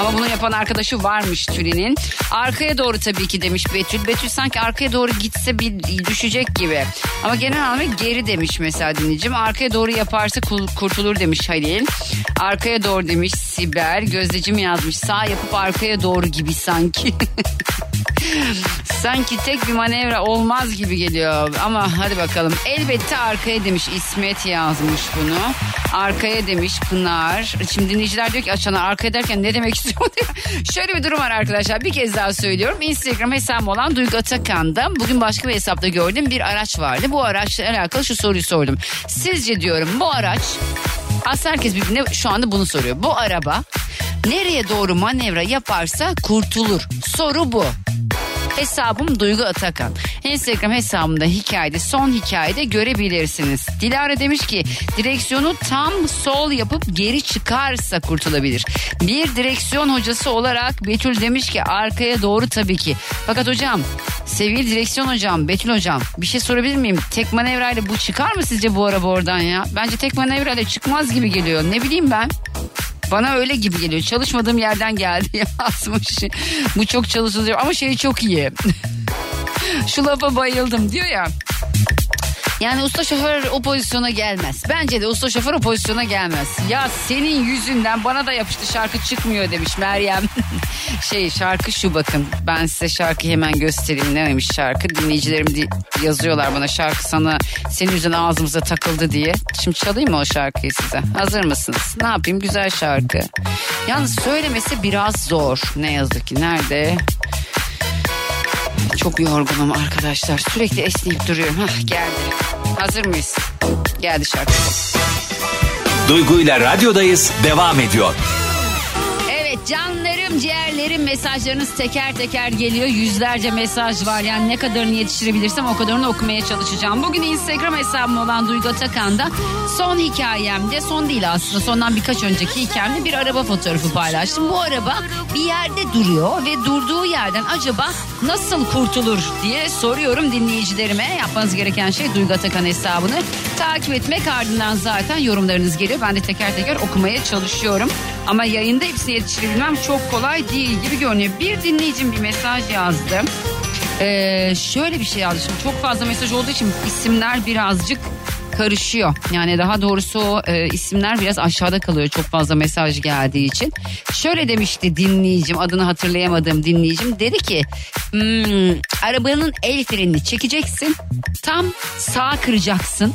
Ama bunu yapan arkadaşı varmış Tülin'in. Arkaya doğru tabii ki demiş Betül. Betül sanki arkaya doğru gitse bir düşecek gibi. Ama genel anlamda geri demiş mesela dinleyicim. Arkaya doğru yaparsa kurtulur demiş Halil. Arkaya doğru demiş Sibel. Gözdecim yazmış. Sağ yapıp arkaya doğru gibi sanki. Sanki tek bir manevra olmaz gibi geliyor ama hadi bakalım. Elbette arkaya demiş İsmet yazmış bunu. Arkaya demiş Pınar. Şimdi dinleyiciler diyor ki açana arkaya derken ne demek istiyor diye. Şöyle bir durum var arkadaşlar bir kez daha söylüyorum. Instagram hesabım olan Duygu Atakan'da bugün başka bir hesapta gördüğüm bir araç vardı. Bu araçla alakalı şu soruyu sordum. Sizce diyorum bu araç aslında herkes birbirine şu anda bunu soruyor. Bu araba nereye doğru manevra yaparsa kurtulur. Soru bu. Hesabım Duygu Atakan. Instagram hesabımda hikayede son hikayede görebilirsiniz. Dilara demiş ki direksiyonu tam sol yapıp geri çıkarsa kurtulabilir. Bir direksiyon hocası olarak Betül demiş ki arkaya doğru tabii ki. Fakat hocam sevgili direksiyon hocam Betül hocam bir şey sorabilir miyim? Tek manevrayla bu çıkar mı sizce bu araba oradan ya? Bence tek manevrayla çıkmaz gibi geliyor. Ne bileyim ben. Bana öyle gibi geliyor. Çalışmadığım yerden geldi yazmış. Bu çok çalışılıyor ama şey çok iyi. Şu lafa bayıldım diyor ya. Yani usta şoför o pozisyona gelmez. Bence de usta şoför o pozisyona gelmez. Ya senin yüzünden bana da yapıştı şarkı çıkmıyor demiş Meryem. şey şarkı şu bakın. Ben size şarkıyı hemen göstereyim. Neymiş şarkı? Dinleyicilerim di- yazıyorlar bana şarkı sana senin yüzünden ağzımıza takıldı diye. Şimdi çalayım mı o şarkıyı size? Hazır mısınız? Ne yapayım? Güzel şarkı. Yalnız söylemesi biraz zor. Ne yazık ki. Nerede? Çok yorgunum arkadaşlar. Sürekli esneyip duruyorum. Hah geldi. Hazır mıyız? Geldi şarkı. Duygu ile radyodayız devam ediyor. Evet canlarım ciğerlerim mesajlarınız teker teker geliyor. Yüzlerce mesaj var. Yani ne kadarını yetiştirebilirsem o kadarını okumaya çalışacağım. Bugün Instagram hesabım olan Duygu Atakan'da son hikayemde son değil aslında sondan birkaç önceki hikayemde bir araba fotoğrafı paylaştım. Bu araba bir yerde duruyor ve durduğu yerden acaba nasıl kurtulur diye soruyorum dinleyicilerime. Yapmanız gereken şey Duygu Atakan hesabını takip etmek ardından zaten yorumlarınız geliyor. Ben de teker teker okumaya çalışıyorum. Ama yayında hepsini yetiştirebilmem çok kolay değil gibi görünüyor. Bir dinleyicim bir mesaj yazdı. Ee, şöyle bir şey yazdı. Şimdi çok fazla mesaj olduğu için isimler birazcık karışıyor. Yani daha doğrusu e, isimler biraz aşağıda kalıyor çok fazla mesaj geldiği için. Şöyle demişti dinleyicim adını hatırlayamadığım dinleyicim dedi ki "Hmm, arabanın el frenini çekeceksin tam sağa kıracaksın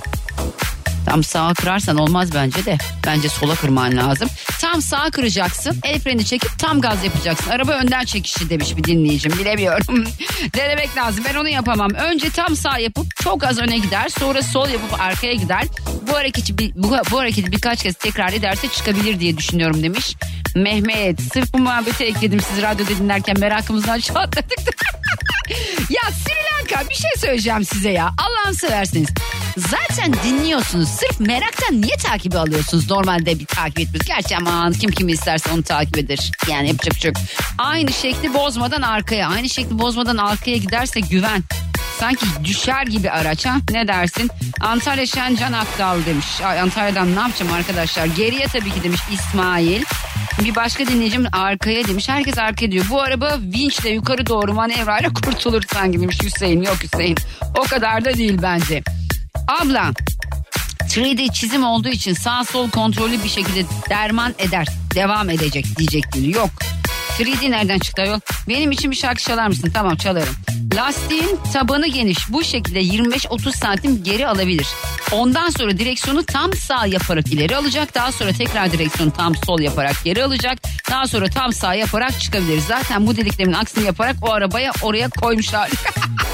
Tam sağa kırarsan olmaz bence de. Bence sola kırman lazım. Tam sağa kıracaksın. El freni çekip tam gaz yapacaksın. Araba önden çekişi demiş bir dinleyicim. Bilemiyorum. Denemek lazım. Ben onu yapamam. Önce tam sağ yapıp çok az öne gider. Sonra sol yapıp arkaya gider. Bu hareketi, bu, bu hareketi birkaç kez tekrar ederse çıkabilir diye düşünüyorum demiş. Mehmet sırf bu muhabbeti ekledim siz radyoda dinlerken merakımızdan çatladık. ya Sri Lanka bir şey söyleyeceğim size ya. Allah'ını seversiniz. Zaten dinliyorsunuz. Sırf meraktan niye takibi alıyorsunuz? Normalde bir takip etmiyoruz. Gerçi aman kim kimi isterse onu takip eder. Yani yapacak yok. Aynı şekli bozmadan arkaya. Aynı şekli bozmadan arkaya giderse güven. Sanki düşer gibi araç ha. Ne dersin? Antalya Şencan Akdal demiş. Ay, Antalya'dan ne yapacağım arkadaşlar? Geriye tabii ki demiş İsmail. Bir başka dinleyicim arkaya demiş. Herkes arkaya diyor. Bu araba vinçle yukarı doğru manevrayla kurtulur sanki demiş Hüseyin. Yok Hüseyin. O kadar da değil bence. Abla 3D çizim olduğu için sağ sol kontrollü bir şekilde derman eder. Devam edecek diyecektin. Yok. 3D nereden çıktı ayol? Benim için bir şarkı çalar mısın? Tamam çalarım. Lastiğin tabanı geniş. Bu şekilde 25-30 santim geri alabilir. Ondan sonra direksiyonu tam sağ yaparak ileri alacak. Daha sonra tekrar direksiyonu tam sol yaparak geri alacak. Daha sonra tam sağ yaparak çıkabilir. Zaten bu dediklerimin aksini yaparak o arabaya oraya koymuşlar.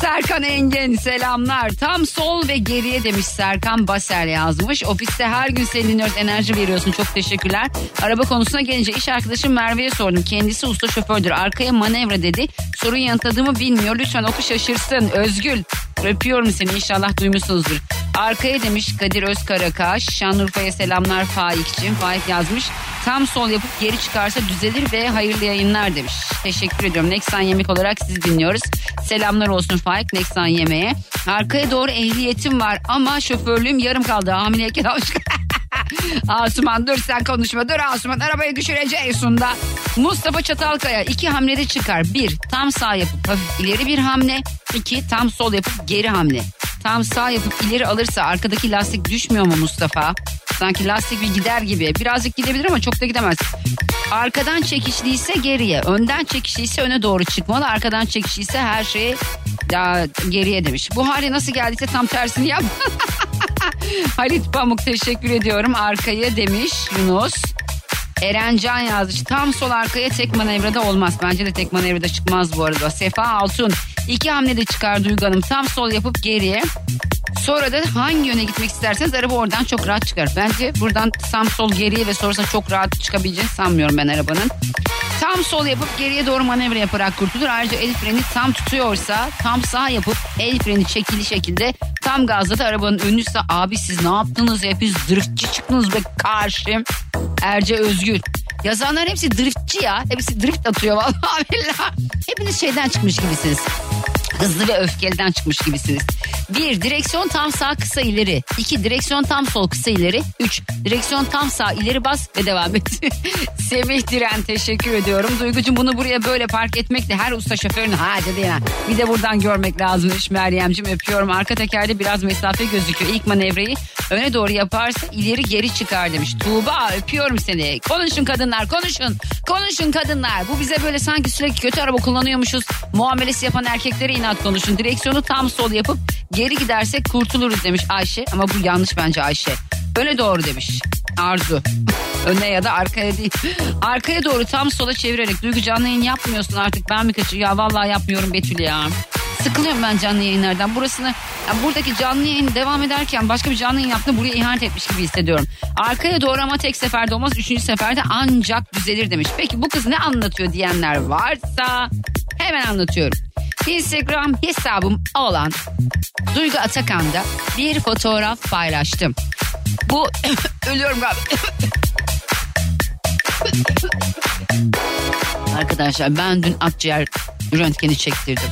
Serkan Engin selamlar. Tam sol ve geriye demiş Serkan Basel yazmış. Ofiste her gün seni dinliyoruz enerji veriyorsun çok teşekkürler. Araba konusuna gelince iş arkadaşım Merve'ye sordum. Kendisi usta şofördür. Arkaya manevra dedi. Soruyu yanıtladığımı bilmiyor. Lütfen oku şaşırsın. Özgül öpüyorum seni inşallah duymuşsunuzdur. Arkaya demiş Kadir Özkarakaş. Şanlıurfa'ya selamlar Faik'cim. Faik yazmış. Tam sol yapıp geri çıkarsa düzelir ve hayırlı yayınlar demiş. Teşekkür ediyorum. Nexan Yemek olarak sizi dinliyoruz. Selamlar olsun Faik Nexan Yemeğe. Arkaya doğru ehliyetim var ama şoförlüğüm yarım kaldı. Hamileyken almış. Asuman dur sen konuşma dur Asuman arabayı düşüreceğiz da. Mustafa Çatalkaya iki hamlede çıkar. Bir tam sağ yapıp hafif ileri bir hamle. İki tam sol yapıp geri hamle. Tam sağ yapıp ileri alırsa arkadaki lastik düşmüyor mu Mustafa? Sanki lastik bir gider gibi. Birazcık gidebilir ama çok da gidemez. Arkadan çekişliyse geriye. Önden çekişliyse öne doğru çıkmalı. Arkadan çekişliyse her şeyi daha geriye demiş. Bu hali nasıl geldiyse tam tersini yap. Halit Pamuk teşekkür ediyorum. Arkaya demiş Yunus. Eren Can yazmış. Tam sol arkaya tek manevrada olmaz. Bence de tek manevrada çıkmaz bu arada. Sefa Altun. İki hamlede çıkar Duygu Hanım. Tam sol yapıp geriye. Sonra da hangi yöne gitmek isterseniz araba oradan çok rahat çıkar. Bence buradan tam sol geriye ve sonrasında çok rahat çıkabileceğini sanmıyorum ben arabanın. Tam sol yapıp geriye doğru manevra yaparak kurtulur. Ayrıca el freni tam tutuyorsa tam sağ yapıp el freni çekili şekilde tam gazla da arabanın önünüzse abi siz ne yaptınız hepiniz driftçi çıktınız be karşım. Erce Özgür. Yazanlar hepsi driftçi ya. Hepsi drift atıyor vallahi billahi. Hepiniz şeyden çıkmış gibisiniz. Hızlı ve öfkeliden çıkmış gibisiniz. 1. Direksiyon tam sağ kısa ileri. 2. Direksiyon tam sol kısa ileri. 3. Direksiyon tam sağ ileri bas ve devam et. Semih Diren teşekkür ediyorum. Duygucum bunu buraya böyle park etmek de her usta şoförün hadi ya. Bir de buradan görmek lazımmış Meryem'cim öpüyorum. Arka tekerde biraz mesafe gözüküyor. İlk manevrayı öne doğru yaparsa ileri geri çıkar demiş. Tuğba öpüyorum seni. Konuşun kadınlar konuşun. Konuşun kadınlar. Bu bize böyle sanki sürekli kötü araba kullanıyormuşuz. Muamelesi yapan erkeklere inat konuşun. Direksiyonu tam sol yapıp geri gidersek kurtuluruz demiş Ayşe. Ama bu yanlış bence Ayşe. Öne doğru demiş. Arzu. Öne ya da arkaya değil. Arkaya doğru tam sola çevirerek Duygu canlı yayın yapmıyorsun artık ben mi kaçıyorum? Ya vallahi yapmıyorum Betül ya. Sıkılıyorum ben canlı yayınlardan. Burasını ya buradaki canlı yayın devam ederken başka bir canlı yayın yaptığında buraya ihanet etmiş gibi hissediyorum. Arkaya doğru ama tek seferde olmaz. Üçüncü seferde ancak düzelir demiş. Peki bu kız ne anlatıyor diyenler varsa hemen anlatıyorum. Instagram hesabım olan Duygu Atakan'da bir fotoğraf paylaştım. Bu ölüyorum galiba. Arkadaşlar ben dün akciğer röntgeni çektirdim.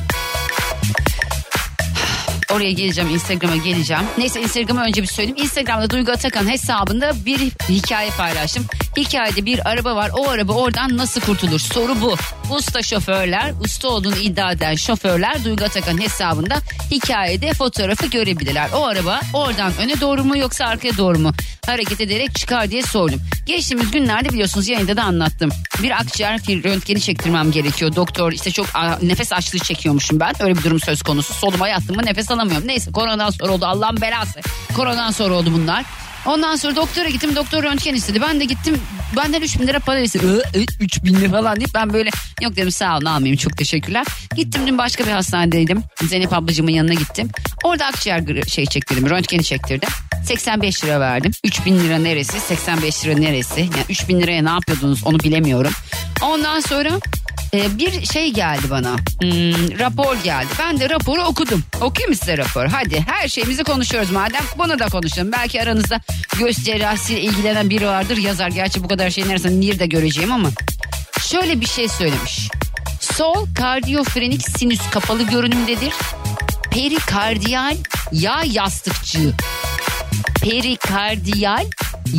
Oraya geleceğim Instagram'a geleceğim. Neyse Instagram'a önce bir söyleyeyim. Instagram'da Duygu Atakan hesabında bir hikaye paylaştım. Hikayede bir araba var. O araba oradan nasıl kurtulur? Soru bu. Usta şoförler, usta olduğunu iddia eden şoförler Duygu Atakan hesabında hikayede fotoğrafı görebilirler. O araba oradan öne doğru mu yoksa arkaya doğru mu hareket ederek çıkar diye sordum. Geçtiğimiz günlerde biliyorsunuz yayında da anlattım. Bir akciğer röntgeni çektirmem gerekiyor. Doktor işte çok nefes açlığı çekiyormuşum ben. Öyle bir durum söz konusu. Soluma yattım mı nefes alamıyorum. Neyse koronadan sonra oldu Allah'ın belası. Koronadan sonra oldu bunlar. Ondan sonra doktora gittim. Doktor röntgen istedi. Ben de gittim. Benden 3 bin lira para istedi. Ee, e, 3 bin lira falan deyip ben böyle yok dedim sağ olun almayayım çok teşekkürler. Gittim dün başka bir hastanedeydim. Zeynep ablacığımın yanına gittim. Orada akciğer şey çektirdim. Röntgeni çektirdim. 85 lira verdim. 3 bin lira neresi 85 lira neresi. Yani 3 bin liraya ne yapıyordunuz onu bilemiyorum. Ondan sonra e, bir şey geldi bana. Hmm, rapor geldi. Ben de raporu okudum. Okuyayım size rapor? Hadi her şeyimizi konuşuyoruz madem. Bunu da konuşalım. Belki aranızda göğüs cerrahisiyle ilgilenen biri vardır yazar. Gerçi bu kadar şeyin arasında Nir de göreceğim ama. Şöyle bir şey söylemiş. Sol kardiyofrenik sinüs kapalı görünümdedir. Perikardiyal yağ yastıkçığı. Perikardiyal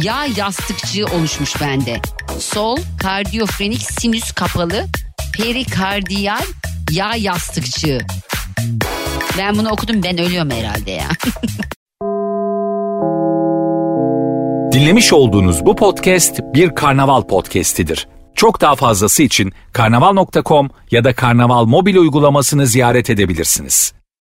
yağ yastıkçığı oluşmuş bende. Sol kardiyofrenik sinüs kapalı perikardiyal yağ yastıkçığı. Ben bunu okudum ben ölüyorum herhalde ya. Dinlemiş olduğunuz bu podcast bir karnaval podcastidir. Çok daha fazlası için karnaval.com ya da karnaval mobil uygulamasını ziyaret edebilirsiniz.